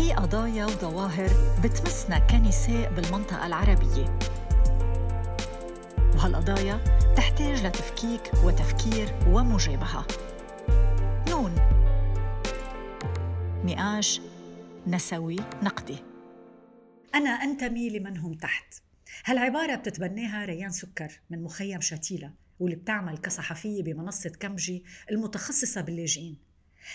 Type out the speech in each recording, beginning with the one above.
في قضايا وظواهر بتمسنا كنساء بالمنطقة العربية. وهالقضايا تحتاج لتفكيك وتفكير ومجابهة. نون. نقاش نسوي نقدي. أنا أنتمي لمن هم تحت. هالعبارة بتتبناها ريان سكر من مخيم شتيلة واللي بتعمل كصحفية بمنصة كمجي المتخصصة باللاجئين.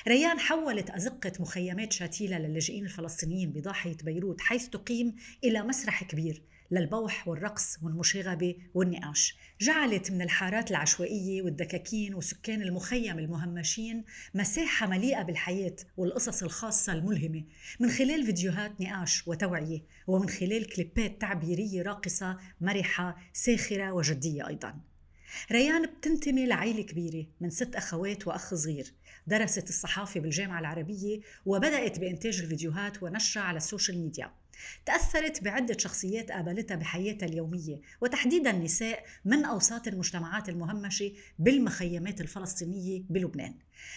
ريان حولت أزقة مخيمات شاتيلا للاجئين الفلسطينيين بضاحية بيروت حيث تقيم إلى مسرح كبير للبوح والرقص والمشاغبة والنقاش. جعلت من الحارات العشوائية والدكاكين وسكان المخيم المهمشين مساحة مليئة بالحياة والقصص الخاصة الملهمة. من خلال فيديوهات نقاش وتوعية ومن خلال كليبات تعبيرية راقصة مرحة ساخرة وجدية أيضاً. ريان بتنتمي لعيلة كبيرة من ست أخوات وأخ صغير. درست الصحافة بالجامعة العربية وبدأت بإنتاج الفيديوهات ونشرها على ال social media. تأثرت بعدة شخصيات قابلتها بحياتها اليومية وتحديدا نساء من أوساط المجتمعات المهمشة بالمخيمات الفلسطينية بلبنان.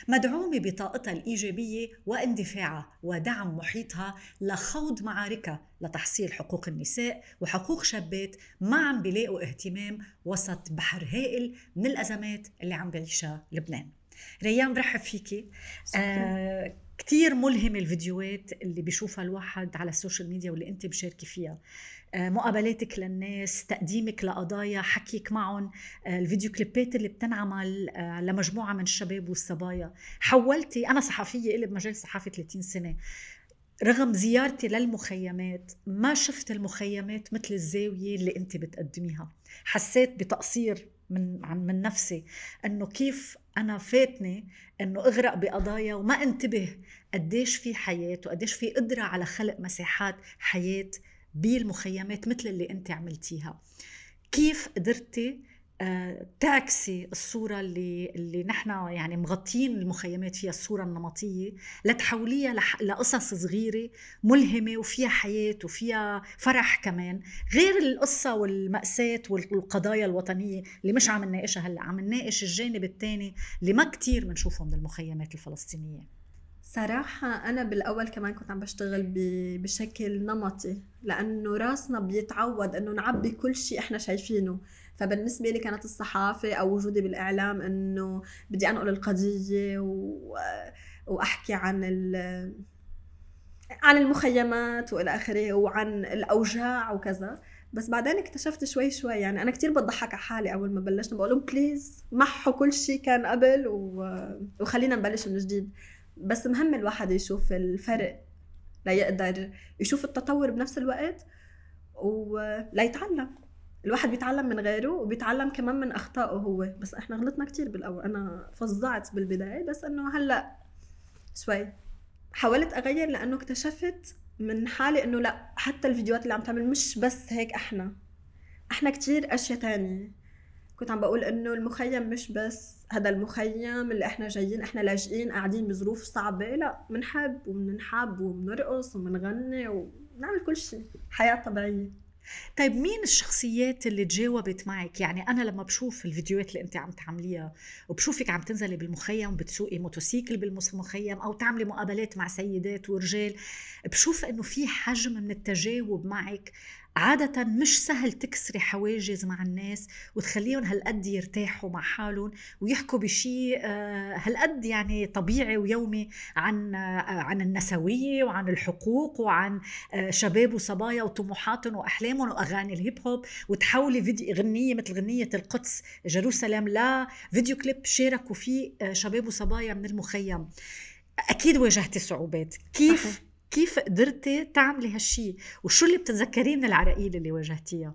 مدعومة بطاقتها الإيجابية واندفاعها ودعم محيطها لخوض معاركها لتحصيل حقوق النساء وحقوق شابات ما عم بيلاقوا اهتمام وسط بحر هائل من الأزمات اللي عم بعيشها لبنان. ريان برحب فيكي. آه كتير ملهمة الفيديوهات اللي بيشوفها الواحد على ال social media واللي انت بشاركي فيها. آه مقابلاتك للناس تقديمك لقضايا حكيك معهم. آه الفيديو كليبات اللي بتنعمل آه لمجموعة من الشباب والصبايا. حولتي أنا صحفية إلي بمجال الصحافة 30 سنة. رغم زيارتي للمخيمات ما شفت المخيمات مثل الزاوية اللي انت بتقدميها. حسيت بتقصير من عن من نفسي إنه كيف أنا فاتني إنه أغرق بقضايا وما أنتبه قديش في حياة وقديش في قدرة على خلق مساحات حياة بالمخيمات مثل اللي أنت عملتيها. كيف قدرتي آه، تعكسي الصورة اللي اللي نحن يعني مغطين المخيمات فيها الصورة النمطية لتحوليها لقصص صغيرة ملهمة وفيها حياة وفيها فرح كمان غير القصة والمأساة والقضايا الوطنية اللي مش عم نناقشها هلأ عم نناقش الجانب الثاني اللي ما كتير بنشوفه من المخيمات الفلسطينية. صراحة أنا بالأول كمان كنت عم بشتغل بشكل نمطي لأنه راسنا بيتعود إنه نعبي كل شيء إحنا شايفينه. فبالنسبة لي كانت الصحافة أو وجودي بالإعلام إنه بدي أنقل القضية و... وأحكي عن ال... عن المخيمات وإلى آخره وعن الأوجاع وكذا. بس بعدين اكتشفت شوي شوي يعني أنا كتير بضحك على حالي أول ما بلشنا بقول لهم بليز محوا كل شيء كان قبل و... وخلينا نبلش من جديد. بس مهم الواحد يشوف الفرق ليقدر يشوف التطور بنفس الوقت وليتعلم الواحد بيتعلم من غيره وبيتعلم كمان من أخطائه هو. بس إحنا غلطنا كتير بالأول. أنا فظعت بالبداية بس إنه هلأ شوي. حاولت أغير لأنه اكتشفت من حالي إنه لأ حتى الفيديوهات اللي عم تعمل مش بس هيك إحنا. إحنا كتير أشياء تانية. كنت عم بقول إنه المخيم مش بس هذا المخيم اللي إحنا جايين إحنا لاجئين قاعدين بظروف صعبة. لأ بنحب وبننحب وبنرقص وبنغني ونعمل كل شيء. حياة طبيعية. طيب مين الشخصيات اللي تجاوبت معك؟ يعني أنا لما بشوف الفيديوهات اللي أنت عم تعمليها وبشوفك عم تنزلي بالمخيم بتسوقي موتوسيكل بالمخيم أو تعملي مقابلات مع سيدات ورجال بشوف إنه في حجم من التجاوب معك عادة مش سهل تكسري حواجز مع الناس وتخليهم هالقد يرتاحوا مع حالهم ويحكوا بشيء آه، هالقد يعني طبيعي ويومي عن آه، عن النسوية وعن الحقوق وعن آه، شباب وصبايا وطموحاتهم وأحلامهم وأغاني الهيب هوب وتحولي فيديو غنية مثل غنية القدس جيروسلم. لفيديو كليب شاركوا فيه شباب وصبايا من المخيم. أكيد واجهتي صعوبات. كيف كيف قدرتي تعملي هالشي؟ وشو اللي بتتذكريه من العراقيل اللي واجهتيها؟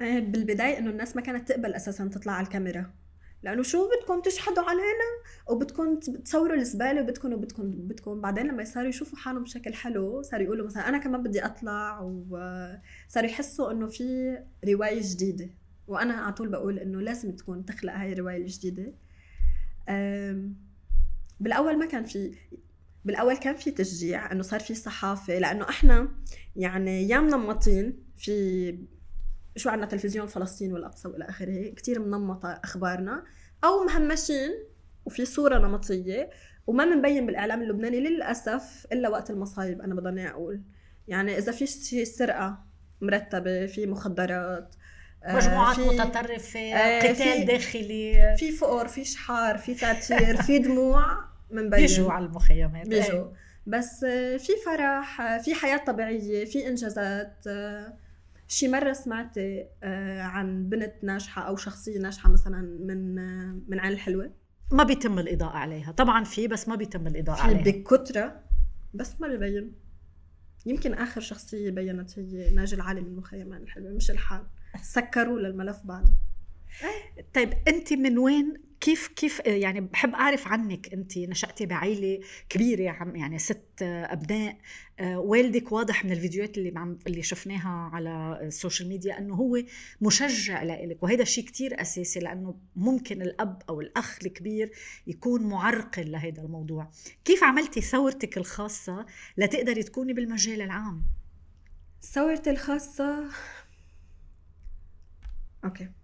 آه، بالبداية إنه الناس ما كانت تقبل أساسا تطلع على الكاميرا. لأنه شو بدكم تشحدوا علينا؟ وبدكم تصوروا الزبالة وبدكم وبدكم بدكم. بعدين لما صاروا يشوفوا حالهم بشكل حلو صاروا يقولوا مثلا أنا كمان بدي أطلع وصاروا يحسوا إنه في رواية جديدة. وأنا على طول بقول إنه لازم تكون تخلق هاي الرواية الجديدة. بالأول ما كان في بالأول كان في تشجيع إنه صار في صحافة لأنه إحنا يعني يا منمطين في شو عندنا تلفزيون فلسطين والأقصى والى آخره كثير منمطة أخبارنا أو مهمشين وفي صورة نمطية وما بنبين بالإعلام اللبناني للأسف إلا وقت المصايب أنا بضلني أقول. يعني إذا في شيء سرقة مرتبة في مخدرات آه، مجموعات في متطرفة آه قتال داخلي. في فقر في شحار في تعتير في دموع. من بيجوا على المخيمات. بيجوا. بس آه، في فرح آه، في حياة طبيعية في إنجازات شي مرة سمعتي عن بنت ناجحة أو شخصية ناجحة مثلا من من عين الحلوة؟ ما بيتم الإضاءة عليها، طبعا في بس ما بيتم الإضاءة عليها. بكترة بس ما ببين يمكن آخر شخصية بينت هي ناجي العالي من مخيم عين الحلوة مش الحال. سكروا للملف بعده. طيب أنت من وين كيف كيف يعني بحب أعرف عنك أنت نشأتي بعائله كبيرة يعني ست أبناء. آه، والدك واضح من الفيديوهات اللي عم اللي شفناها على ال social media إنه هو مشجع لإلك وهذا شيء كتير أساسي لأنه ممكن الأب أو الأخ الكبير يكون معرقل لهذا الموضوع. كيف عملتي ثورتك الخاصة لتقدري تكوني بالمجال العام؟ ثورتي الخاصة أوكي.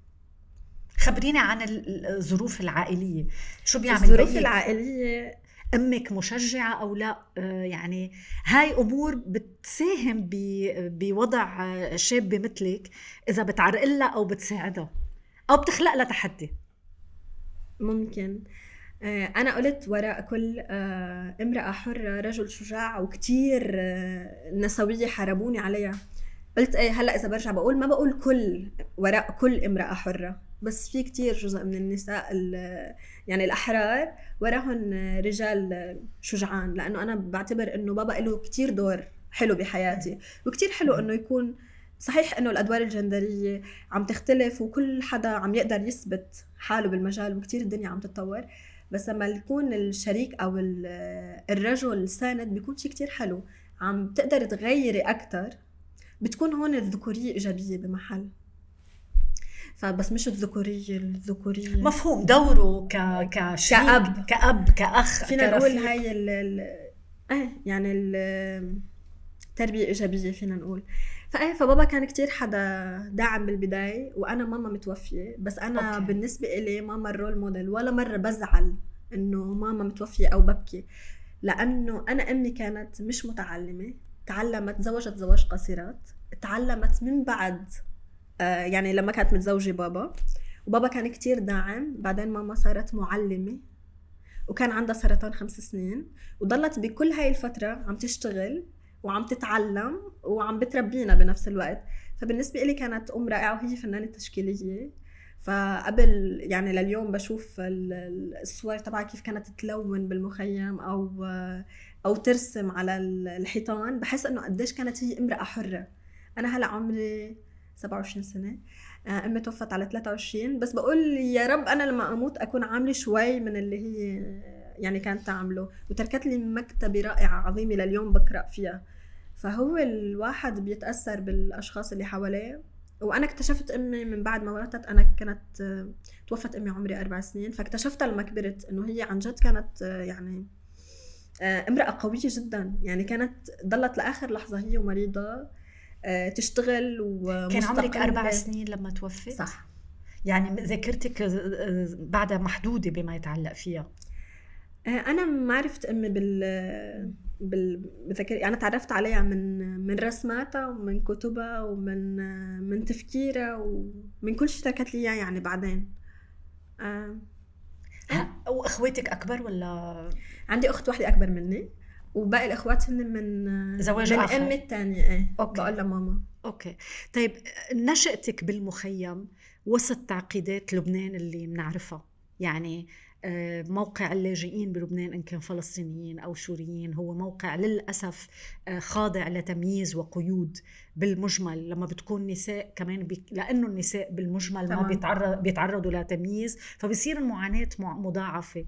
خبريني عن الظروف العائلية. شو بيعمل الظروف العائلية أمك مشجعة أو لا؟ آه، يعني هاي أمور بتساهم بوضع شابه مثلك إذا بتعرقلها أو بتساعدها أو بتخلق لها تحدي. ممكن. آه، أنا قلت وراء كل آه، امرأة حرة رجل شجاع وكتير نسوية حاربوني عليها. قلت إيه هلأ إذا برجع بقول ما بقول كل وراء كل امرأة حرة. بس في كتير جزء من النساء يعني الأحرار وراهم رجال شجعان لأنه أنا بعتبر إنه بابا له كتير دور حلو بحياتي وكتير حلو إنه يكون صحيح إنه الأدوار الجندرية عم تختلف وكل حدا عم يقدر يثبت حاله بالمجال وكتير الدنيا عم تتطور بس لما يكون الشريك أو الرجل الساند بيكون شيء كتير حلو عم تقدر تغيري أكثر بتكون هون الذكورية إيجابية بمحل. فبس مش الذكورية الذكورية. مفهوم. دوره ك كشريك كأب. كأب كأخ فينا نقول هاي ال ال إيه يعني التربيه إيجابية فينا نقول. فإيه فبابا كان كتير حدا داعم بالبداية وأنا ماما متوفية. بس أنا okay. بالنسبة إلي ماما ال role model. ولا مرة بزعل إنه ماما متوفية أو ببكي. لأنه أنا أمي كانت مش متعلمة. تعلمت تزوجت زواج قصيرات. تعلمت من بعد يعني لما كانت متزوجة بابا. وبابا كان كتير داعم. بعدين ماما صارت معلمة. وكان عندها سرطان خمس سنين. وضلت بكل هاي الفترة عم تشتغل وعم تتعلم وعم بتربينا بنفس الوقت. فبالنسبة إلي كانت أم رائعة وهي فنانة تشكيلية. فقبل يعني لليوم بشوف الصور تبعها كيف كانت تلون بالمخيم أو أو ترسم على الحيطان. بحس إنه قديش كانت هي امرأة حرة. أنا هلأ عمري 27 سنة. آه، أمي توفت على 23 بس بقول يا رب أنا لما أموت أكون عاملة شوي من اللي هي يعني كانت تعمله. وتركت لي مكتبة رائعة عظيمة لليوم بقرأ فيها. فهو الواحد بيتأثر بالأشخاص اللي حواليه. وأنا اكتشفت أمي من بعد ما ماتت أنا كانت آه، توفت أمي عمري أربع سنين. فاكتشفتها لما كبرت إنه هي عن جد كانت آه، يعني امرأة قوية جدا. يعني كانت ضلت لآخر لحظة هي ومريضة. آه، تشتغل كان عمرك أربع سنين لما توفت؟ صح. يعني ذاكرتك آه، بعدها محدودة بما يتعلق فيها. آه، أنا ما عرفت أمي بال بالذاكرة يعني أنا تعرفت عليها من من رسماتها ومن كتبها ومن من تفكيرها ومن كل شيء تركت لي إياه يعني بعدين. أه. وأخواتك أكبر ولا؟ عندي أخت واحدة أكبر مني. وباقي الأخوات هن من زواج من آخر. امي الثانية إيه okay. بقول لماما. okay. طيب نشأتك بالمخيم وسط تعقيدات لبنان اللي بنعرفها يعني آه، موقع اللاجئين بلبنان إن كان فلسطينيين أو سوريين هو موقع للأسف آه، خاضع لتمييز وقيود بالمجمل لما بتكون نساء كمان بي... لأنه النساء بالمجمل ما بيتعرض بيتعرضوا لتمييز فبصير المعاناة مضاعفة.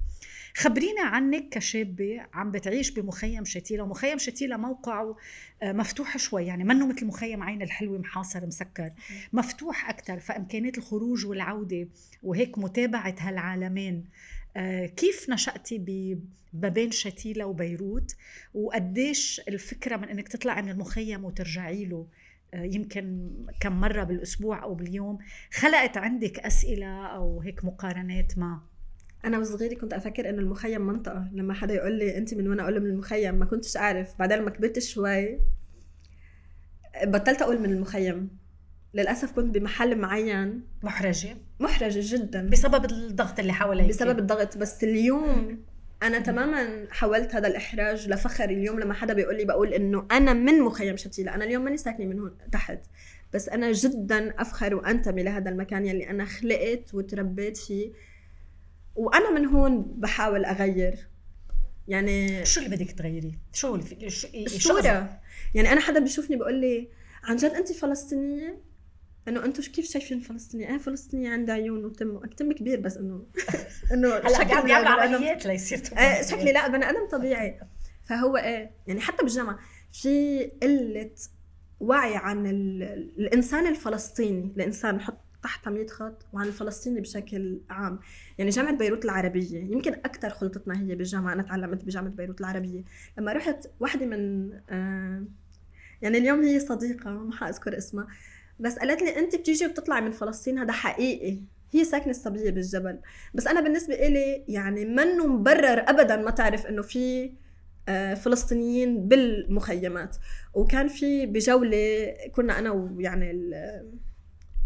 خبرينا عنك كشابة عم بتعيش بمخيم شتيلة ومخيم شتيلة موقعه آه، مفتوح شوي يعني منه مثل مخيم عين الحلوة محاصر مسكر. مفتوح أكثر فإمكانية الخروج والعودة وهيك متابعة هالعالمين. كيف نشأتي ما بين شتيلة وبيروت؟ وقديش الفكرة من إنك تطلعي من المخيم وترجعي له آه، يمكن كم مرة بالأسبوع أو باليوم خلقت عندك أسئلة أو هيك مقارنات ما؟ أنا وصغيري كنت أفكر إنه المخيم منطقة. لما حدا يقول لي أنت من وين؟ أقول له من المخيم. ما كنتش أعرف. بعدين لما كبرت شوي بطلت أقول من المخيم. للأسف كنت بمحل معين. محرجة. محرجة جدا. بسبب الضغط اللي حواليك. بسبب الضغط. بس اليوم أنا تماما حولت هذا الإحراج لفخر اليوم لما حدا بيقول لي بقول إنه أنا من مخيم شتيله أنا اليوم ماني ساكنة من هون تحت. بس أنا جدا أفخر وأنتمي لهذا المكان يلي أنا خلقت وتربيت فيه. وأنا من هون بحاول أغير. يعني شو اللي بدك تغيري؟ شو اللي شو الصورة. يعني أنا حدا بيشوفني بيقول لي عن جد انت فلسطينية؟ إنه أنتم كيف شايفين فلسطينيه؟ إيه فلسطينيه عندها عيون وتم تم كبير بس انه إنه هلا عم يعمل عمليات ليصير إيه شكلي لا بني آدم طبيعي. فهو إيه يعني حتى بالجامعة في قلة وعي عن الإنسان الفلسطيني. الإنسان نحط تحت 100 خط وعن الفلسطيني بشكل عام. يعني جامعة بيروت العربية يمكن أكثر خلطتنا هي بالجامعة أنا تعلمت بجامعة بيروت العربية. لما رحت واحدة من آه يعني اليوم هي صديقة ما حأذكر اسمها. بس قالت لي أنت بتيجي وبتطلعي من فلسطين هذا حقيقي. هي ساكنة الصبية بالجبل. بس أنا بالنسبة إلي يعني منه مبرر أبدا ما تعرف إنه في آه، فلسطينيين بالمخيمات. وكان في بجولة كنا أنا ويعني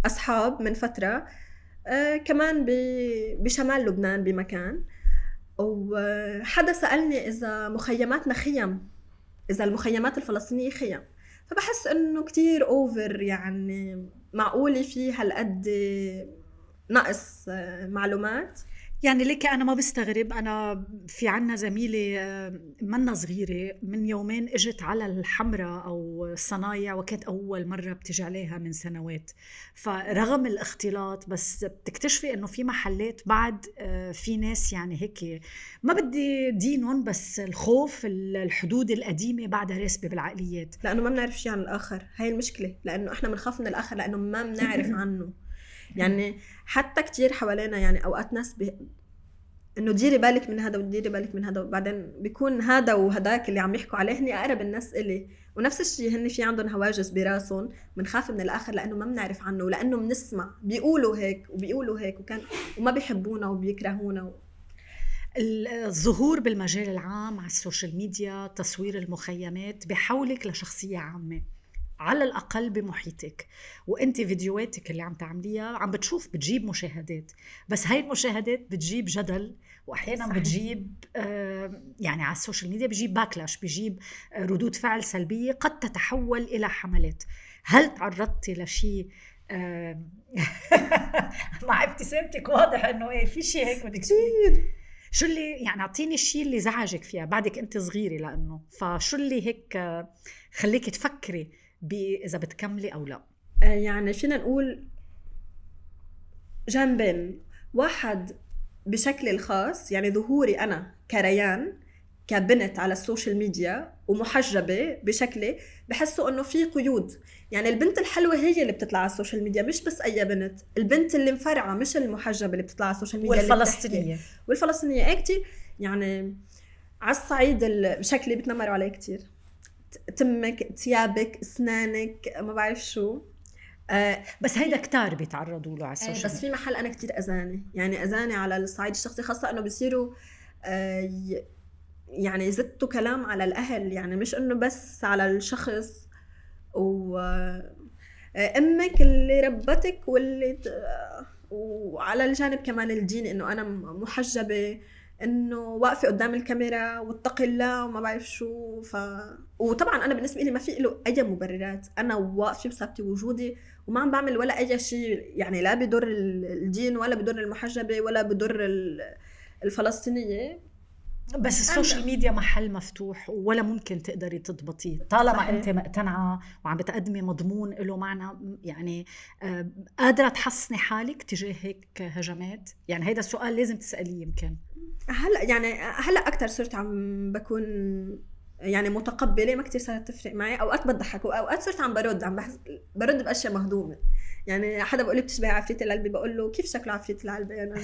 أصحاب من فترة آه، كمان بشمال لبنان بمكان. وحدا سألني إذا مخيماتنا خيم إذا المخيمات الفلسطينية خيم. فبحس إنه كتير أوفر يعني معقولة في هالقد نقص آه، معلومات. يعني ليك أنا ما بستغرب أنا في عنا زميلة آه، منا صغيرة من يومين إجت على الحمراء أو الصنايع وكانت أول مرة بتجي عليها من سنوات. فرغم الاختلاط بس بتكتشفي إنه في محلات بعد آه، في ناس يعني هيك ما بدي دينهم بس الخوف الحدود القديمة بعدها راسبة بالعقليات. لأنه ما بنعرف شيء عن الآخر. هاي المشكلة لأنه إحنا بنخاف من الآخر لأنه ما بنعرف عنه. يعني حتى كتير حوالينا يعني أوقات ناس بي... إنه ديري بالك من هذا وديري بالك من هذا وبعدين بيكون هذا وهداك اللي عم يحكوا عليه هني أقرب الناس إلي. ونفس الشيء هن في عندهم هواجس براسهم بنخاف من الآخر لأنه ما بنعرف عنه ولأنه بنسمع بيقولوا هيك وبيقولوا هيك وكان وما بيحبونا وبيكرهونا. و... الظهور بالمجال العام على ال social media تصوير المخيمات بحولك لشخصية عامة. على الأقل بمحيطك. وأنت فيديوهاتك اللي عم تعمليها عم بتشوف بتجيب مشاهدات. بس هاي المشاهدات بتجيب جدل واحيانا صحيح. بتجيب يعني على ال social media بجيب backlash بجيب آه، ردود فعل سلبية قد تتحول إلى حملات. هل تعرضتي لشيء مع ابتسامتك؟ واضح إنه إيه في شيء هيك بدك شو اللي يعني أعطيني الشيء اللي زعجك فيها بعدك أنت صغيرة لأنه. فشو اللي هيك آه، خليك تفكري إذا بتكملي أو لا. آه، يعني فينا نقول جنبين. واحد بشكل الخاص يعني ظهوري أنا كريان كبنت على ال social media ومحجبة بشكلي بحسوا إنه في قيود. يعني البنت الحلوة هي اللي بتطلع على ال social media مش بس أي بنت. البنت اللي مفرعة مش المحجبة اللي بتطلع على ال social media والفلسطينية. والفلسطينية إيه كتير؟ يعني على الصعيد بشكلي بتنمروا عليه كتير. تمك ثيابك أسنانك ما بعرف شو. آه بس هيدا كتار بيتعرضوا له على ال social بس في محل أنا كتير اذاني يعني اذاني على الصعيد الشخصي خاصة إنه بصيروا آه يعني زدتوا كلام على الأهل. يعني مش إنه بس على الشخص. و آه، أمك اللي ربتك واللي وعلى الجانب كمان الديني إنه أنا محجبة. إنه واقفة قدام الكاميرا واتقي الله وما بعرف شو ف وطبعا أنا بالنسبة لي ما في له أي مبررات. أنا واقفة وثابته وجودي وما عم بعمل ولا أي شيء يعني لا بضر الدين ولا بضر المحجبة ولا بضر الفلسطينية. بس ال social media محل مفتوح ولا ممكن تقدري تضبطيه. طالما صحيح. أنت مقتنعة وعم بتقدمي مضمون له معنى يعني آه، قادرة تحصني حالك تجاه هيك هجمات؟ يعني هيدا السؤال لازم تسأليه يمكن. هلا يعني هلا أكثر صرت عم بكون يعني متقبلة ما كثير صارت تفرق معي. أوقات بضحك وأوقات صرت عم برد عم بحس برد بأشياء مهضومة. يعني حدا بقول لي بتشبه عفريت العلبة؟ بقول له كيف شكله عفريت العلبة؟ يعني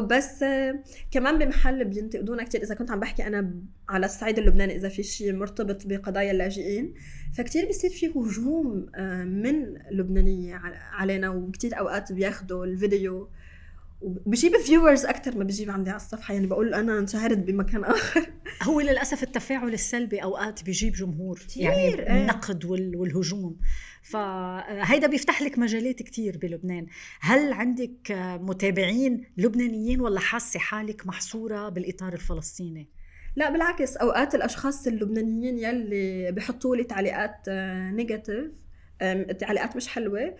بس كمان بمحل بينتقدونا كثير إذا كنت عم بحكي أنا على الصعيد اللبناني إذا في شيء مرتبط بقضايا اللاجئين فكتير بيصير في هجوم آه، من لبنانية علينا وكثير أوقات بياخذوا الفيديو وبجيب فيورز أكثر ما بجيب عندي على الصفحة يعني بقول أنا انشهرت بمكان آخر. هو للأسف التفاعل السلبي أوقات بيجيب جمهور يعني إيه. النقد والهجوم. فهيدا بيفتح لك مجالات كتير بلبنان. هل عندك متابعين لبنانيين ولا حاسة حالك محصورة بالإطار الفلسطيني؟ لا بالعكس أوقات الأشخاص اللبنانيين يلي بحطوا لي تعليقات negative تعليقات مش حلوة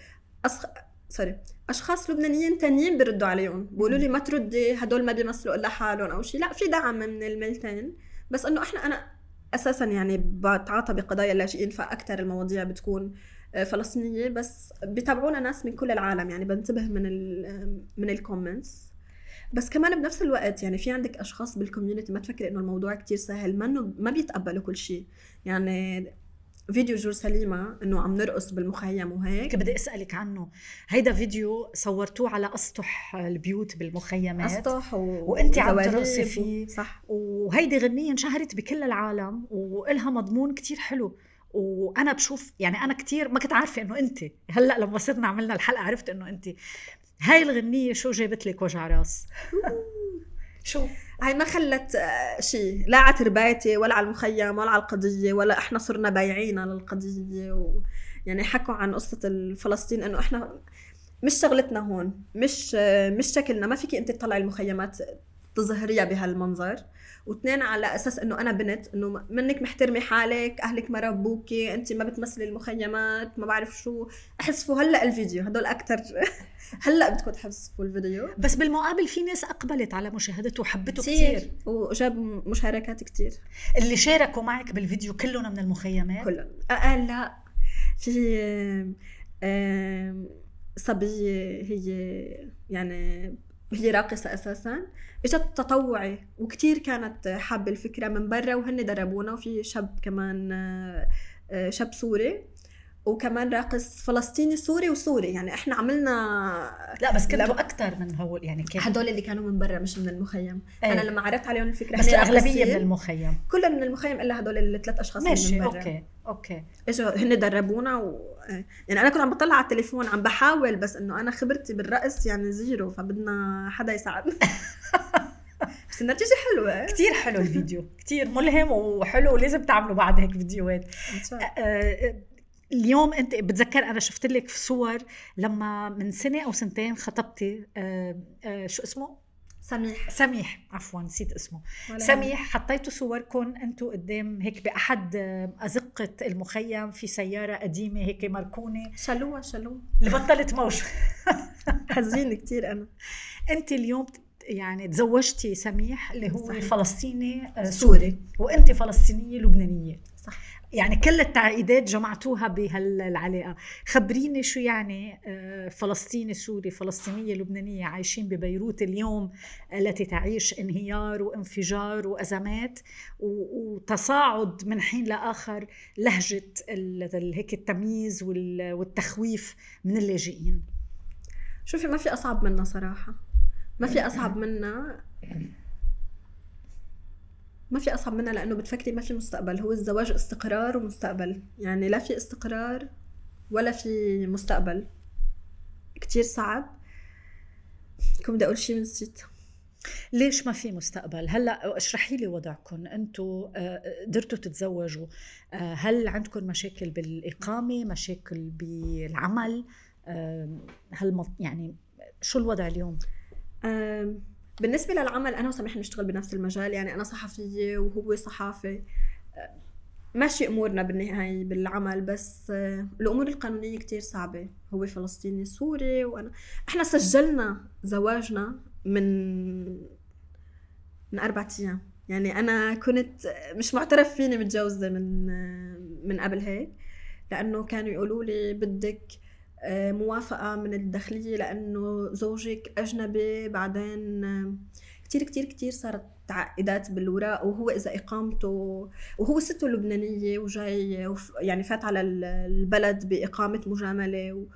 أصخ... sorry. أشخاص لبنانيين تانيين بيردوا عليهم. بيقولوا لي ما تردي هدول ما بيمثلوا إلا حالهم أو شيء لا في دعم من الميلين بس إنه إحنا أنا أساسا يعني بتعاطى بقضايا اللاجئين فاكثر المواضيع بتكون آه، فلسطينية. بس بتابعونا ناس من كل العالم يعني بنتبه من ال من ال comments بس كمان بنفس الوقت يعني في عندك أشخاص بال community ما تفكري إنه الموضوع كتير سهل ما ما بيتقبلوا كل شيء. يعني فيديو Jerusalema إنه عم نرقص بالمخيم وهيك. بدي أسألك عنه. هيدا فيديو صورتوه على أسطح البيوت بالمخيمات. أسطح و... وانت عم ترقصي فيه. صح. وهيدي غنية انشهرت بكل العالم وإلها مضمون كتير حلو. وأنا بشوف يعني أنا كتير ما كنت عارفة إنه انت. هلأ لما صرنا عملنا الحلقة عرفت إنه انت. هاي الغنية شو جابت لك وجع راس؟ شو؟ هاي ما خلت آه، شيء لا على تربايتي ولا على المخيم ولا على القضية ولا إحنا صرنا بايعين للقضيه و... يعني حكوا عن قصة الفلسطين إنه إحنا مش شغلتنا هون مش آه، مش شكلنا. ما فيكي انت تطلعي المخيمات تظهريها بهالمنظر. واثنين على أساس إنه أنا بنت إنه منك محترمة حالك أهلك ما ربوكي انت ما بتمثلي المخيمات ما بعرف شو. احذفوا هلأ الفيديو هدول أكثر هلأ بدكم تحذفوا الفيديو. بس بالمقابل في ناس أقبلت على مشاهدته وحبته كثير وجاب مشاركات كثير اللي شاركوا معك بالفيديو كلهم من المخيمات؟ كلهم. أه لا. في صبية هي يعني هي راقصة أساسا. إجت تطوعي وكتير كانت حابة الفكرة من برا وهن دربونا وفي شاب كمان آه، شاب سوري وكمان راقص فلسطيني سوري وسوري. يعني إحنا عملنا لا بس كنتوا أكثر من هول يعني كيف؟ هدول اللي كانوا من برا مش من المخيم. إيه؟ أنا لما عرضت عليهم الفكرة بس الأغلبية من المخيم. كلهم من المخيم إلا هدول الثلاث أشخاص ماشي من برا. okay. okay. اجوا هن دربونا و... يعني أنا كنت عم بطلع على التليفون عم بحاول بس إنه أنا خبرتي بالرقص يعني زيرو فبدنا حدا يساعدنا. بس النتيجة حلوة. كتير حلو الفيديو. كتير ملهم وحلو ولازم تعملوا بعد هيك فيديوهات. اليوم أنت بتذكر أنا شفت لك في صور لما من سنة أو سنتين خطبتي شو اسمه؟ سميح. سميح عفوا نسيت اسمه. سميح حطيتوا صوركم أنتم قدام هيك بأحد أزقة المخيم في سيارة قديمة هيك مركونة؟ شلوه شلوه اللي بطلت موج حزين كثير أنا. أنت اليوم يعني تزوجتي سميح اللي هو صحيح. فلسطيني آه، سوري. وأنت فلسطينية لبنانية. صح. يعني كل التعقيدات جمعتوها بهالعلاقة. خبريني شو يعني آه، فلسطيني سوري فلسطينية لبنانية عايشين ببيروت اليوم التي تعيش انهيار وانفجار وأزمات وتصاعد من حين لآخر لهجة هيك التمييز والتخويف من اللاجئين. شوفي ما في أصعب منها صراحة. ما في أصعب منها ما في أصعب منها لأنه بتفكري ما في مستقبل هو الزواج استقرار ومستقبل. يعني لا في استقرار ولا في مستقبل. كتير صعب. كنت بدي أقول شيء نسيت ليش ما في مستقبل؟ هلأ اشرحي لي وضعكم أنتم آه، قدرتوا تتزوجوا. آه، هل عندكم مشاكل بالإقامة؟ مشاكل بالعمل؟ هل يعني شو الوضع اليوم؟ بالنسبة للعمل أنا وسامح نشتغل بنفس المجال يعني أنا صحفية وهو صحافي ماشي أمورنا بالنهاية بالعمل بس الأمور القانونية كتير صعبة. هو فلسطيني سوري وأنا إحنا سجلنا زواجنا من من أربعة أيام. يعني أنا كنت مش معترف فيني متجوزة من من قبل هيك لأنه كانوا يقولوا لي بدك آه، موافقة من الداخلية لأنه زوجك أجنبي بعدين آه، كتير كتير كتير صارت تعقيدات بالوراق وهو إذا إقامته وهو سته لبنانية وجاي يعني فات على البلد بإقامة مجاملة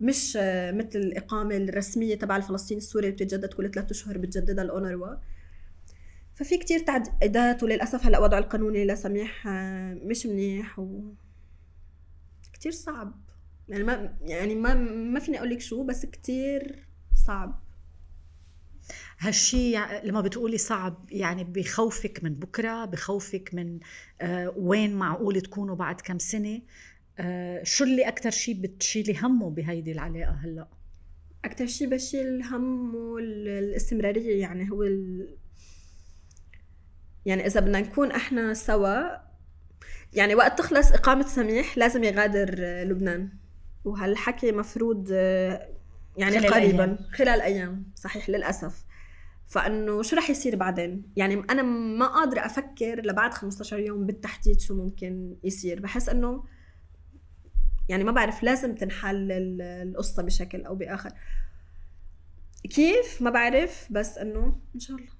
مش آه، مثل الإقامة الرسمية تبع الفلسطيني السوري اللي بتتجدد كل ثلاثة أشهر بتجددها الأونروا. ففي كتير تعقيدات وللأسف هلأ وضعه القانوني لسميح مش منيح و كتير صعب. يعني ما يعني ما ما فيني أقول لك شو بس كتير صعب. هالشي لما بتقولي صعب يعني بخوفك من بكرة بخوفك من آه وين معقول تكونوا بعد كم سنة. آه شو اللي أكثر شيء بتشيلي همه بهيدي العلاقة هلأ؟ أكثر شيء بشيل همه الاستمرارية يعني هو ال... يعني إذا بدنا نكون إحنا سوا يعني وقت تخلص إقامة سميح لازم يغادر لبنان. وهالحكي مفروض يعني خلال قريبا. أيام. خلال أيام صحيح للأسف. فإنه شو رح يصير بعدين؟ يعني أنا ما قادرة أفكر لبعد 15 يوم بالتحديد شو ممكن يصير. بحس إنه يعني ما بعرف لازم تنحل القصة بشكل أو بآخر. كيف؟ ما بعرف بس إنه إن شاء الله.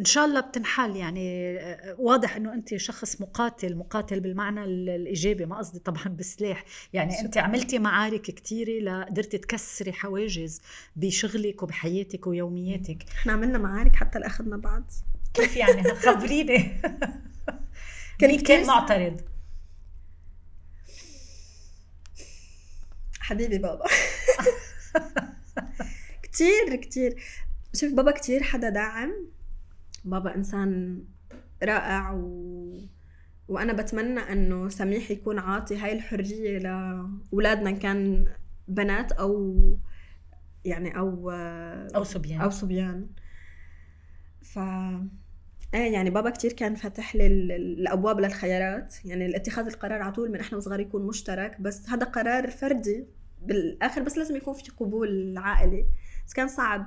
إن شاء الله بتنحل يعني واضح إنه أنت شخص مقاتل مقاتل بالمعنى الإيجابي ما قصدي طبعا بسلاح يعني شكرا. أنت عملتي معارك كثيره لقدرتي تكسري حواجز بشغلك وبحياتك ويومياتك. إحنا عملنا معارك حتى لاخذنا بعض كيف يعني؟ خبريني. كان كان معترض؟ حبيبي بابا. كتير كتير. شوف بابا كتير حدا داعم. بابا إنسان رائع و... وأنا بتمنى إنه سميح يكون عاطي هاي الحرية لأولادنا كان بنات أو يعني أو أو صبيان. أو صبيان. ف إيه يعني بابا كتير كان فاتح لي الأبواب للخيارات. يعني اتخاذ القرار على طول من إحنا وصغار يكون مشترك بس هذا قرار فردي بالآخر بس لازم يكون في قبول عائلي. بس كان صعب.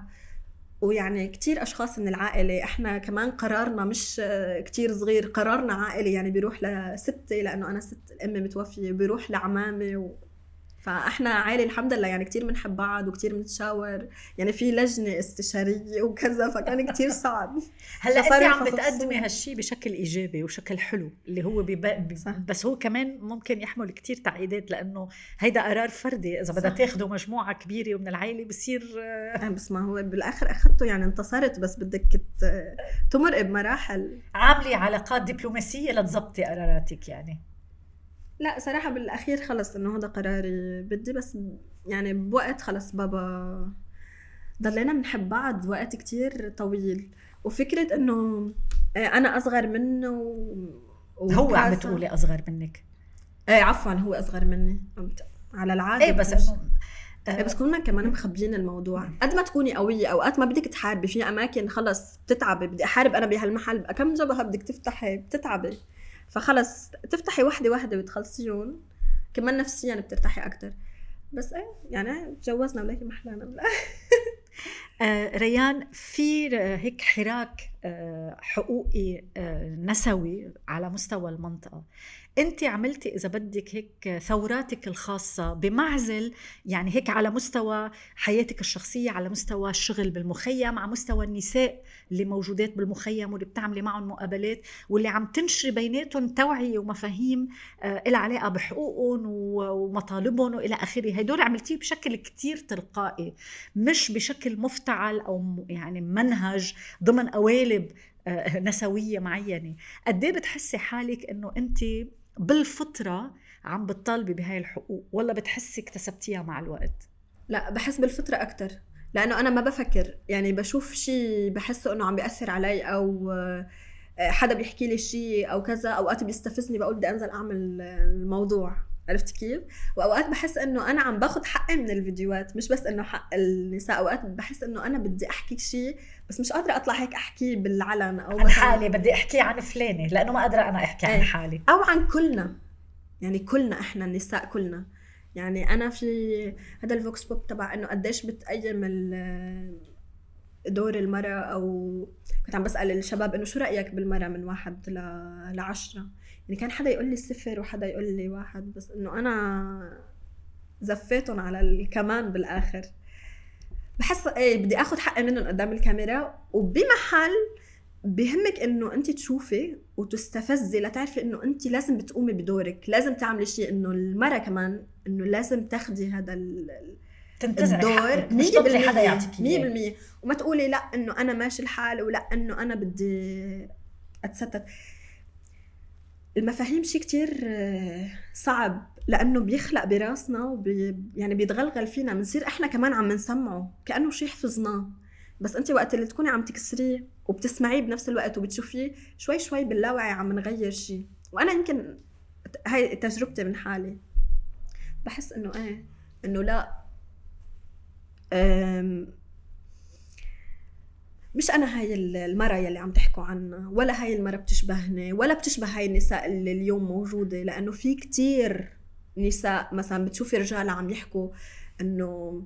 ويعني كتير أشخاص من العائلة إحنا كمان قرارنا مش كتير صغير قرارنا عائلي يعني بيروح لستي لأنه أنا ست الأم متوفية بيروح لعمامي. فاحنا عائله الحمد لله يعني كثير بنحب بعض وكثير بنتشاور. يعني في لجنة استشارية وكذا فكان كثير صعب. هلأ انت عم بتقدمي هالشيء بشكل إيجابي وشكل حلو اللي هو. صح. بس هو كمان ممكن يحمل كثير تعقيدات لأنه هيدا قرار فردي. إذا بدها تاخده مجموعة كبيرة ومن العائله بصير آه بس ما هو بالآخر اخذته يعني انتصرت بس بدك تمر بمراحل. عاملي علاقات دبلوماسية لتظبطي قراراتك يعني. لا صراحة بالأخير خلص إنه هذا قراري. بدي بس يعني بوقت خلص بابا ضلينا بنحب بعض وقت كتير طويل. وفكرة إنه آه، أنا أصغر منه و... هو عم بتقولي أصغر منك؟ إيه عفوا هو أصغر مني. على العادة إيه بس إنه إيه بس كنا كمان مخبيين الموضوع. قد ما تكوني قوية أوقات ما بدك تحاربي. في أماكن خلص بتتعبي بدي أحارب أنا بهالمحل. كم جبهة بدك تفتحي؟ بتتعبي. فخلص تفتحي وحدة وحدة وتخلصيهم كمان نفسيا بترتاحي أكثر بس إيه يعني تجوزنا ولكن ما احلانا آه ريان في هيك حراك آه حقوقي آه نسوي على مستوى المنطقة. انت عملتي إذا بدك هيك ثوراتك الخاصة بمعزل يعني هيك على مستوى حياتك الشخصية على مستوى الشغل بالمخيم على مستوى النساء اللي موجودات بالمخيم واللي بتعملي معهم مقابلات واللي عم تنشري بيناتهم توعية ومفاهيم آه لها علاقة بحقوقهم ومطالبهم وإلى آخره. هدول عملتيه بشكل كتير تلقائي مش بشكل مفتعل أو يعني منهج ضمن قوالب آه، نسوية معينة. قد إيه بتحسي حالك إنه انت بالفطرة عم بتطالبي بهاي الحقوق ولا بتحسي اكتسبتيها مع الوقت؟ لا بحس بالفطرة أكثر لأنه أنا ما بفكر يعني بشوف شيء بحسه إنه عم بيأثر علي أو آه، حدا بيحكي لي شيء أو كذا أوقات بيستفزني بقول بدي أنزل أعمل الموضوع. عرفت كيف؟ وأوقات بحس إنه أنا عم باخذ حقي من الفيديوهات مش بس إنه حق النساء أوقات بحس إنه أنا بدي أحكي شيء بس مش قادرة أطلع هيك احكيه بالعلن أو عن حالي بدي أحكي عن فلانة لأنه ما قادرة أنا أحكي عن إيه. حالي أو عن كلنا يعني كلنا إحنا النساء كلنا يعني أنا في هذا ال vox pop تبع إنه قديش بتقيم دور المرأة أو كنت عم بسأل الشباب إنه شو رأيك بالمرأة من واحد ل... لعشرة يعني كان حدا يقول لي صفر وحدا يقول لي واحد بس إنه أنا زفيتهم على الكمان بالآخر. بحس إيه بدي اخذ حقي منهم قدام الكاميرا وبمحل بهمك إنه أنت تشوفي وتستفزي لتعرفي إنه أنت لازم بتقومي بدورك لازم تعملي شيء إنه المراه كمان إنه لازم تاخذي هذا الدور. مش تطلي حدا يعطيك 100% وما تقولي لأ إنه أنا ماشي الحال ولأ إنه أنا بدي أتستت. المفاهيم شيء كتير صعب لأنه بيخلق براسنا وبي يعني بيتغلغل فينا. بنصير إحنا كمان عم نسمعه كأنه شيء حفظناه. بس انت وقت اللي تكوني عم تكسريه وبتسمعيه بنفس الوقت وبتشوفيه شوي شوي باللاوعي عم نغير شيء وأنا يمكن هاي تجربتي من حالي. بحس إنه إيه إنه لا مش أنا هاي المرة يلي عم تحكوا عنها ولا هاي المرة بتشبهني ولا بتشبه هاي النساء اللي اليوم موجودة لأنه في كتير نساء مثلا بتشوفي رجال عم يحكوا إنه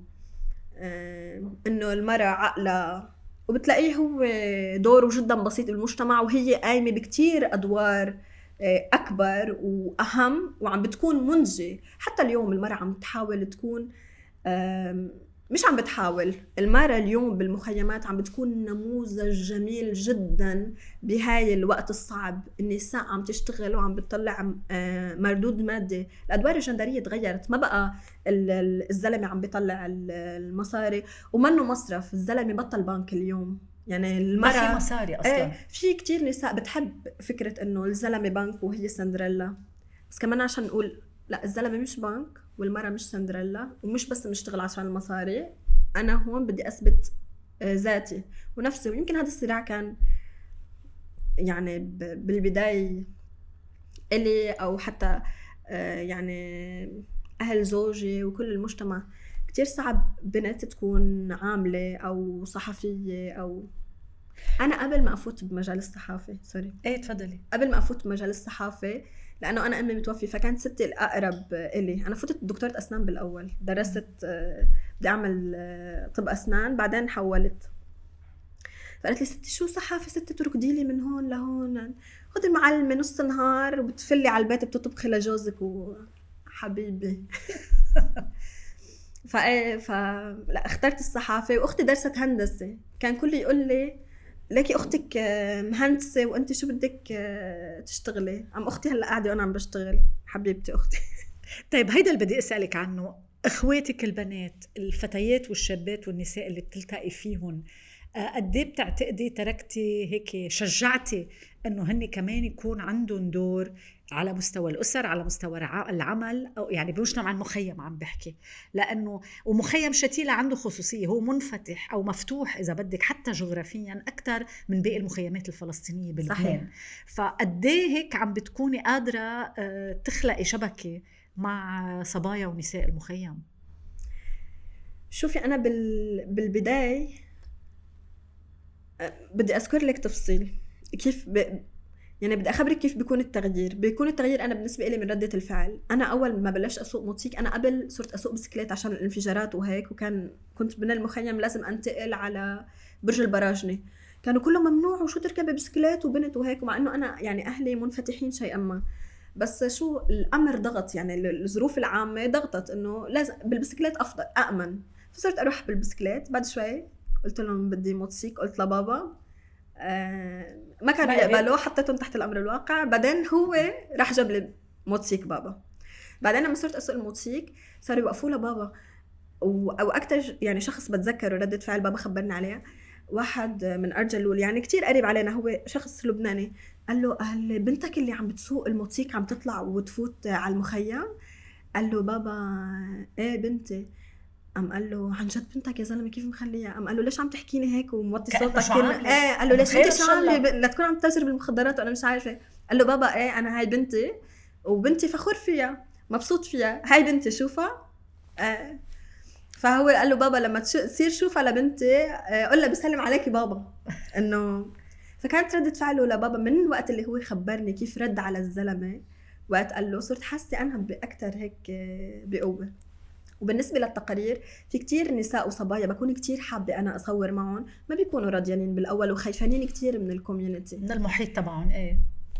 إنه المرأة عقلها وبتلاقيه هو دوره جدا بسيط بالمجتمع وهي قايمة بكتير أدوار آه، أكبر وأهم وعم بتكون منجزة. حتى اليوم المرأة عم تحاول تكون مش عم بتحاول. المرأة اليوم بالمخيمات عم بتكون نموذج جميل جدا بهاي الوقت الصعب. النساء عم تشتغل وعم بتطلع آه، مردود مادي الأدوار الجندرية تغيرت. ما بقى الزلمة عم بيطلع المصاري. ومنه مصرف. الزلمة بطل بنك اليوم. يعني المرأة ما في مصاري أصلا. إيه في كتير نساء بتحب فكرة إنه الزلمة بنك وهي سندريلا. بس كمان عشان نقول لا الزلمة مش بنك. والمرأة مش سندريلا ومش بس بنشتغل عشان المصاري أنا هون بدي أثبت آه، ذاتي. ونفسي ويمكن هذا الصراع كان يعني بالبداية إلي أو حتى آه، يعني أهل زوجي وكل المجتمع. كتير صعب بنت تكون عاملة أو صحفية أو أنا قبل ما أفوت بمجال الصحافة sorry إيه تفضلي. قبل ما أفوت بمجال الصحافة لأنه أنا أمي متوفية فكانت ستي الأقرب إلي. أنا فتت دكتورة أسنان بالأول. درست آه، بدي أعمل آه، طب أسنان بعدين حولت. فقالت لي ستي شو صحافة؟ ستي تركضي لي من هون لهون. خذي المعلمة نص نهار وبتفلي على البيت بتطبخي لجوزك وحبيبي. فإيه ف لا اخترت الصحافة. وأختي درست هندسة. كان كل يقول لي ليكي أختك مهندسة وأنت شو بدك آه، تشتغلي؟ ام أختي هلأ قاعدة وأنا عم بشتغل. حبيبتي أختي. طيب هيدا اللي بدي أسألك عنه. إخواتك البنات الفتيات والشابات والنساء اللي بتلتقي فيهم آه، قد إيه بتعتقدي تركتي هيك شجعتي إنه هن كمان يكون عندهم دور على مستوى الأسر على مستوى العمل أو يعني بمجتمع المخيم عم بحكي لأنه ومخيم شتيلة عنده خصوصية هو منفتح أو مفتوح إذا بدك حتى جغرافيا أكثر من باقي المخيمات الفلسطينية بلبنان. فقد هيك عم بتكوني قادرة آه، تخلقي شبكة مع صبايا ونساء المخيم؟ شوفي أنا بالبداية آه، بدي أذكر لك تفصيل كيف ب... يعني بدي أخبرك كيف بيكون التغيير. بيكون التغيير أنا بالنسبة لي من ردة الفعل. أنا أول ما بلشت أسوق موتوسيكل أنا قبل صرت أسوق بسكليت عشان الانفجارات وهيك وكان كنت من المخيم لازم أنتقل على برج البراجنة كانوا كله ممنوع وشو تركبي بسكليت وبنت وهيك ومع إنه أنا يعني أهلي منفتحين شيئا ما. بس شو الأمر ضغط يعني الظروف العامة ضغطت إنه لازم بالبسكليت أفضل امن فصرت أروح بالبسكليت. بعد شوي قلت لهم بدي موتوسيك قلت لبابا ما كانوا يقبلوا حطيتهم تحت الأمر الواقع. بعدين هو راح جاب لي موتوسيك بابا. بعدين لما صرت أسوق الموتوسيك صاروا يوقفوا لبابا. أو أكثر يعني شخص بتذكره ردة فعل بابا خبرني عليها. واحد من ارجلول يعني كتير قريب علينا هو شخص لبناني. قال له قال بنتك اللي عم بتسوق الموتوسيك عم تطلع وتفوت على المخيم؟ قال له بابا إيه بنتي؟ قام قال له عن جد بنتك يا زلمة كيف مخليها؟ قام قال له ليش عم تحكيني هيك وموطي صوتك إيه قال له ليش أنت شو عامله لتكون عم تتاجر بالمخدرات وأنا مش عارفة. قال له بابا إيه أنا هاي بنتي وبنتي فخور فيها مبسوط فيها. هاي بنتي شوفها. آه. فهو قال له بابا لما تصير شوفها لبنتي آه قول لها بسلم عليكي بابا. إنه فكانت ردة فعله لبابا من الوقت اللي هو خبرني كيف رد على الزلمة وقت قال له صرت حاسة أنا بأكثر هيك آه، بقوة. وبالنسبة للتقارير في كتير نساء وصبايا بكون كتير حابة أنا أصور معهم ما بيكونوا راضيانين بالأول وخايفانين كتير من الكوميونتي من المحيط تبعهم إيه.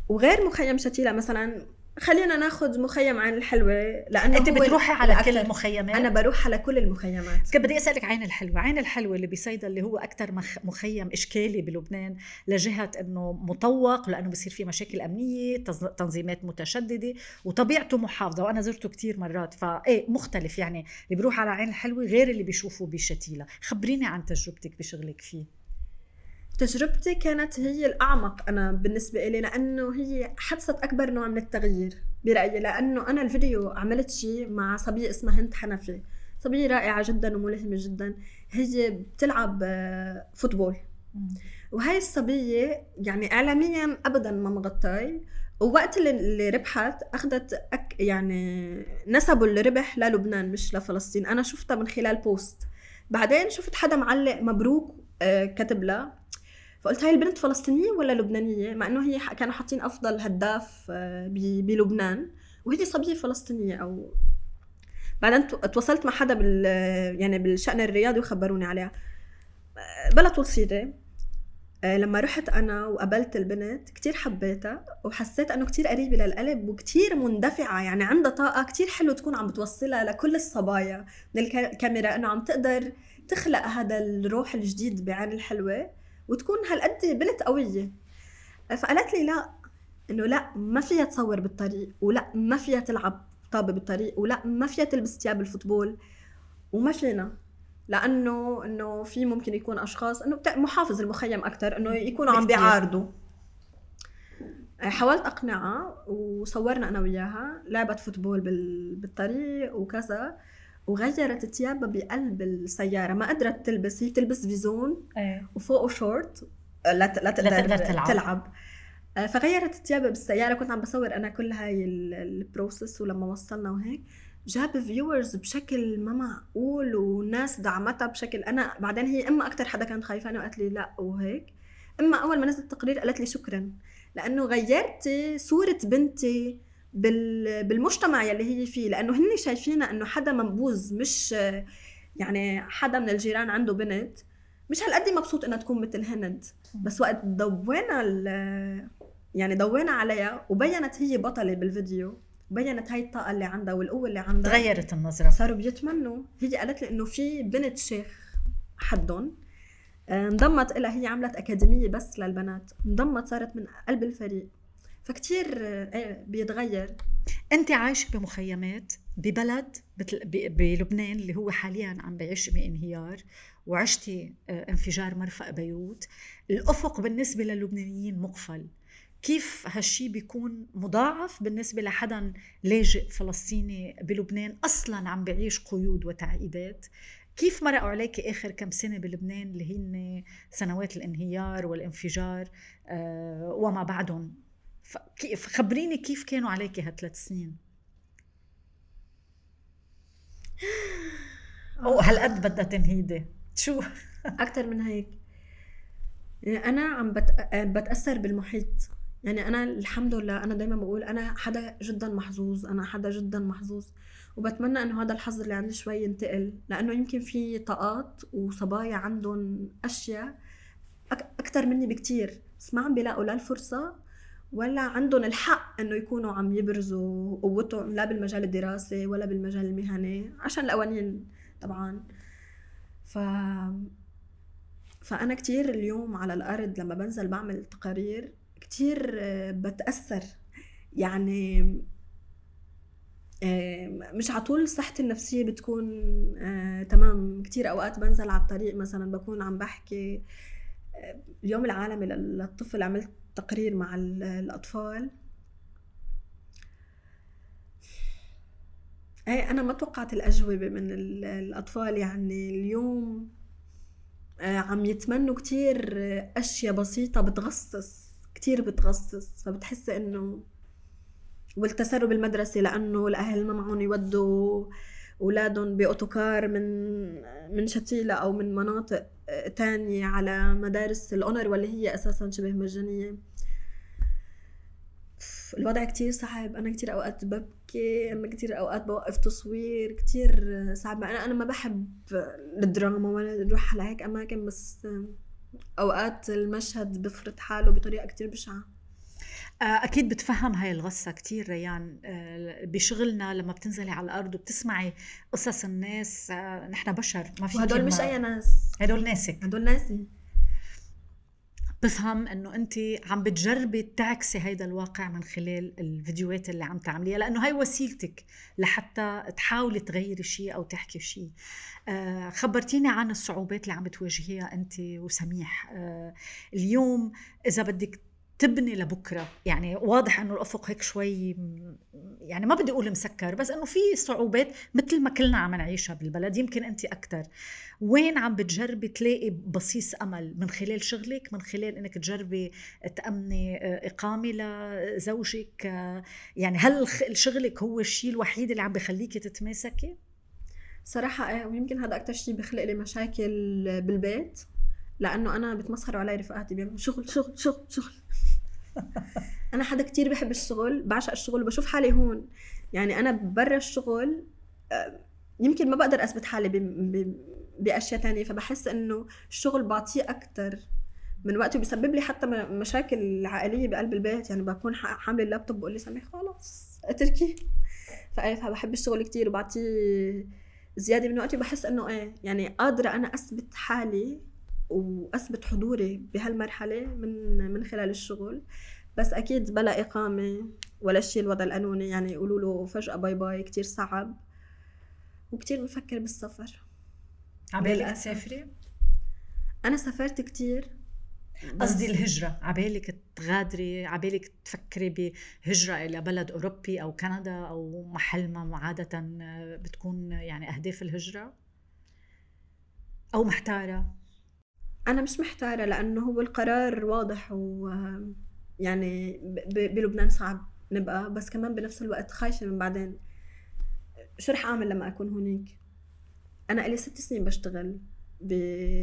وغير مخيم شتيله مثلا خلينا ناخذ مخيم عين الحلوة لأنه أنت بتروحي على كل المخيمات؟ أنا بروح على كل المخيمات. كنت بدي أسألك عين الحلوة عين الحلوة اللي بصيدا اللي هو أكثر مخيم إشكالي بلبنان لجهة إنه مطوق لأنه بصير فيه مشاكل أمنية تنظيمات متشددة وطبيعته محافظة وأنا زرته كثير مرات. فايه مختلف يعني اللي بيروح على عين الحلوة غير اللي بيشوفه بشتيلة. خبريني عن تجربتك بشغلك فيه. تجربتي كانت هي الأعمق أنا بالنسبة إلي لأنه هي حدثت أكبر نوع من التغيير برأيي لأنه أنا الفيديو عملت شيء مع صبية اسمها هند حنفي. صبيه رائعة جدا وملهمة جدا. هي بتلعب آه، football. وهي الصبية يعني اعلاميا ابدا ما مغطاي. ووقت اللي, اللي ربحت أخذت أك يعني نسبوا الربح للبنان مش لفلسطين. أنا شفتها من خلال post. بعدين شفت حدا معلق مبروك آه، كتب لها. فقلت هاي البنت فلسطينية ولا لبنانية؟ مع إنه هي كانوا حاطين أفضل هداف آه، بلبنان. وهي صبية فلسطينية أو بعدين تواصلت مع حدا بال يعني بالشأن الرياضي وخبروني عليها. آه، بلا آه، لما رحت أنا وقابلت البنت كتير حبيتها وحسيت إنه كتير قريبة للقلب وكتير مندفعة. يعني عندها طاقة كتير حلو تكون عم بتوصلها لكل الصبايا. من الكاميرا إنه عم تقدر تخلق هذا الروح الجديد بعين الحلوة. وتكون هالقد بنت قوية. فقالت لي لا إنه لا ما فيها تصور بالطريق ولا ما فيها تلعب طابة بالطريق ولا ما فيها تلبس ثياب الفوتبول وما فينا. لأنه إنه في ممكن يكون أشخاص إنه محافظ المخيم أكثر إنه يكونوا عم بيعارضوا. حاولت أقنعها وصورنا أنا وياها لعبت football بالطريق وكذا. وغيرت ثيابها بقلب السيارة. ما قدرت تلبس هي تلبس فيزون إيه. وفوقه شورت لا لا تقدر تلعب, تلعب. آه، فغيرت ثيابها بالسيارة. كنت عم بصور أنا كل هاي ال process ولما وصلنا وهيك. جاب فيورز بشكل ما معقول وناس دعمتها بشكل. أنا بعدين هي إما أكثر حدا كانت خايفانة وقالت لي لا وهيك إما أول ما نزلت التقرير قالت لي شكرا لأنه غيرتي صورة بنتي بالمجتمع يلي هي فيه لأنه هن شايفينها إنه حدا منبوذ مش يعني حدا من الجيران عنده بنت مش هالقد مبسوط إنها تكون مثل هند. بس وقت ضوينا يعني ضوينا عليها وبينت هي بطلة بالفيديو بينت هاي الطاقة اللي عندها والقوة اللي عندها. تغيرت النظرة. صاروا بيتمنوا. هي قالت لي إنه في بنت شيخ حدهم آه، انضمت لها هي عملت أكاديمية بس للبنات انضمت صارت من قلب الفريق. فكتير آه، بيتغير. أنت عايشه بمخيمات ببلد بلبنان اللي هو حاليا عم بيعيش بانهيار وعشتي آه، انفجار مرفأ بيوت. الأفق بالنسبة للبنانيين مقفل. كيف هالشي بيكون مضاعف بالنسبة لحدا لاجئ فلسطيني بلبنان أصلا عم بعيش قيود وتعقيدات؟ كيف مرقوا عليك آخر كم سنة بلبنان اللي هن سنوات الانهيار والانفجار آه وما بعدهم؟ خبريني كيف كانوا عليك هالثلاث سنين؟ أو هالقد بدها تنهيدي شو؟ أكثر من هيك. يعني أنا عم بت... بتأثر بالمحيط. يعني أنا الحمد لله أنا دايما بقول أنا حدا جدا محظوظ أنا حدا جدا محظوظ. وبتمنى إنه هذا الحظ اللي عندي شوي ينتقل لأنه يمكن في طاقات وصبايا عندهم أشياء أكثر مني بكتير. بس ما عم بيلاقوا لا الفرصة ولا عندهم الحق إنه يكونوا عم يبرزوا قوتهم لا بالمجال الدراسي ولا بالمجال المهني عشان القوانين طبعا. ف فأنا كتير اليوم على الأرض لما بنزل بعمل تقارير كتير آه، بتأثر. يعني آه، مش على طول صحتي النفسية بتكون آه تمام. كتير أوقات بنزل على الطريق مثلا بكون عم بحكي اليوم العالمي للطفل عملت تقرير مع الأطفال. إيه أنا ما توقعت الأجوبة من الأطفال يعني اليوم. آه عم يتمنوا كتير أشياء بسيطة بتغصص كتير بتغصص. فبتحس إنه والتسرب المدرسي لأنه الأهل ما معهم يودوا أولادهم بأوتوكار من من شتيلة أو من مناطق. تانية على مدارس الأونر واللي هي أساسا شبه مجانية. الوضع كتير صعب. أنا كتير أوقات ببكي أنا كتير أوقات بوقف تصوير كتير صعب. أنا أنا ما بحب الدراما ولا نروح على هيك أماكن بس أوقات المشهد بفرض حاله بطريقة كتير بشعة. آه، أكيد بتفهم هاي الغصة كتير ريان. آه، بشغلنا لما بتنزلي على الأرض وبتسمعي قصص الناس آه، نحن بشر ما في وهدول مش أي ناس. هدول ناسك هدول ناسي. بفهم إنه انت عم بتجربي تعكسي هيدا الواقع من خلال الفيديوهات اللي عم تعمليها لأنه هاي وسيلتك لحتى تحاولي تغيري شيء أو تحكي شيء آه خبرتيني عن الصعوبات اللي عم بتواجهيها انت وسميح. آه اليوم إذا بدك تبني لبكرة. يعني واضح إنه الأفق هيك شوي يعني ما بدي أقول مسكر بس إنه في صعوبات مثل ما كلنا عم نعيشها بالبلد يمكن أنت أكثر وين عم بتجربي تلاقي بصيص أمل؟ من خلال شغلك؟ من خلال إنك تجربي تأمني إقامة لزوجك؟ يعني هل شغلك هو الشيء الوحيد اللي عم بخليكي تتماسكي؟ صراحة إيه ويمكن هذا أكتر شيء بخلق لي مشاكل بالبيت لأنه أنا بتمسخروا علي رفقاتي بيعملوا شغل شغل شغل شغل. أنا حدا كتير بحب الشغل بعشق الشغل وبشوف حالي هون. يعني أنا برا الشغل آه، يمكن ما بقدر أثبت حالي بأشياء تانية. فبحس إنه الشغل بعطيه أكتر من وقته بيسبب لي حتى مشاكل عائلية بقلب البيت. يعني بكون حاملة اللابتوب بقول لي سامي خلص اتركي. فبحب الشغل كتير وبعطيه زيادة من وقتي. بحس إنه إيه يعني قادرة أنا أثبت حالي وأثبت حضوري بهالمرحلة من من خلال الشغل. بس أكيد بلا إقامة ولا شيء الوضع القانوني يعني يقولوا له فجأة bye bye كتير صعب وكتير بفكر بالسفر. عبالك تسافري؟ أنا سافرت كتير. قصدي الهجرة. عبالك تغادري عبالك تفكري بهجرة إلى بلد أوروبي أو كندا أو محل ما عادة بتكون يعني أهداف الهجرة؟ أو محتارة؟ أنا مش محتارة لأنه هو القرار واضح و يعني بلبنان صعب نبقى بس كمان بنفس الوقت خايفة من بعدين. شو رح أعمل لما أكون هونيك؟ أنا إلي ست سنين بشتغل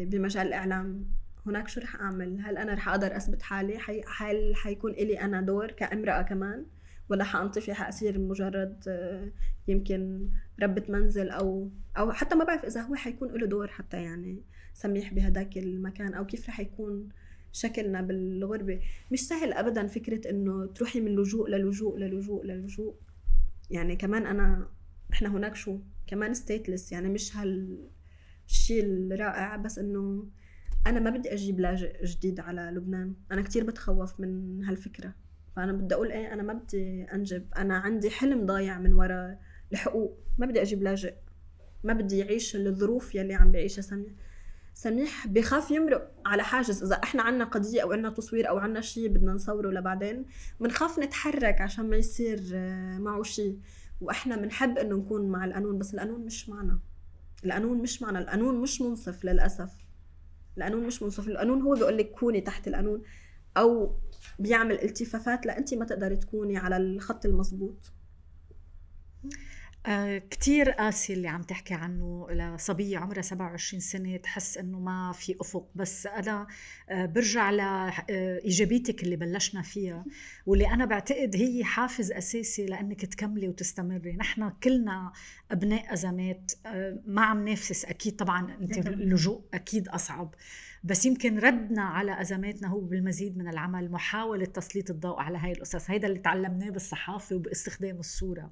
بمجال الإعلام. هناك شو رح أعمل؟ هل أنا رح أقدر أثبت حالي؟ حي... هل حيكون إلي أنا دور كامرأة كمان؟ ولا حانطفي حاصير مجرد آه، يمكن ربة منزل أو أو حتى ما بعرف إذا هو حيكون له دور حتى يعني سميح بهداك المكان أو كيف رح يكون شكلنا بالغربة. مش سهل أبدا فكرة إنه تروحي من لجوء للجوء للجوء للجوء. يعني كمان أنا إحنا هناك شو؟ كمان ستيتلس يعني مش هالشيء الرائع بس إنه أنا ما بدي أجيب لاجئ جديد على لبنان. أنا كتير بتخوف من هالفكرة. فأنا بدي أقول إيه أنا ما بدي أنجب. أنا عندي حلم ضايع من وراء الحقوق. ما بدي أجيب لاجئ. ما بدي يعيش الظروف يلي عم بيعيشها سميح. سميح بخاف يمرق على حاجز. إذا إحنا عنا قضية أو عنا تصوير أو عنا شيء بدنا نصوره لبعدين بنخاف نتحرك عشان ما يصير آه، معه شيء وإحنا بنحب إنه نكون مع القانون بس القانون مش معنا. القانون مش معنا. القانون مش منصف للأسف. القانون مش منصف. القانون هو بيقول لك كوني تحت القانون أو بيعمل التفافات لانت ما تقدري تكوني على الخط المضبوط آه كتير قاسي اللي عم تحكي عنه لصبية عمرها 27 سنة تحس إنه ما في أفق. بس أنا آه برجع لايجابيتك آه اللي بلشنا فيها واللي أنا بعتقد هي حافز أساسي لأنك تكملي وتستمري. نحن كلنا أبناء أزمات آه ما عم نافس أكيد طبعا أنت اللجوء أكيد أصعب. بس يمكن ردنا على أزماتنا هو بالمزيد من العمل محاولة تسليط الضوء على هاي الاسس هيدا اللي تعلمناه بالصحافة وباستخدام الصورة.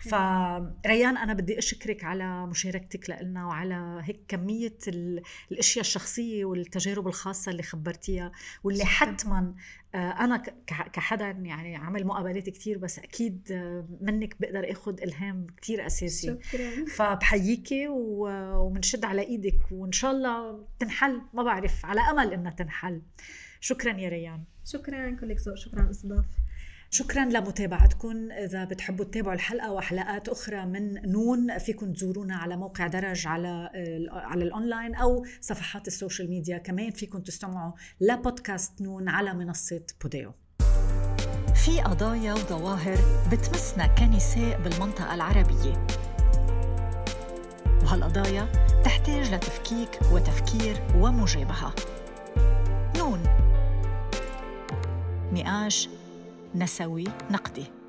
فريان أنا بدي أشكرك على مشاركتك لنا وعلى هيك كمية الأشياء الشخصية والتجارب الخاصة اللي خبرتيها واللي حتما آه، أنا كحدا يعني عمل مقابلات كتير بس أكيد آه، منك بقدر آخذ إلهام كتير أساسي. شكرا. فبحييكي وبنشد على إيدك وإن شاء الله تنحل ما بعرف على أمل إنها تنحل. شكرا يا ريان. شكرا كلك ذوق. شكرا على الاستضافه شكرا لمتابعتكم. إذا بتحبوا تتابعوا الحلقة وحلقات أخرى من نون فيكم تزورونا على موقع درج على على الأونلاين أو صفحات ال social media. كمان فيكم تستمعوا لبودكاست نون على منصة بوديو. في قضايا وظواهر بتمسنا كنساء بالمنطقة العربية. وهالقضايا تحتاج لتفكيك وتفكير ومجابهة. نون. نقاش نسوي نقدي.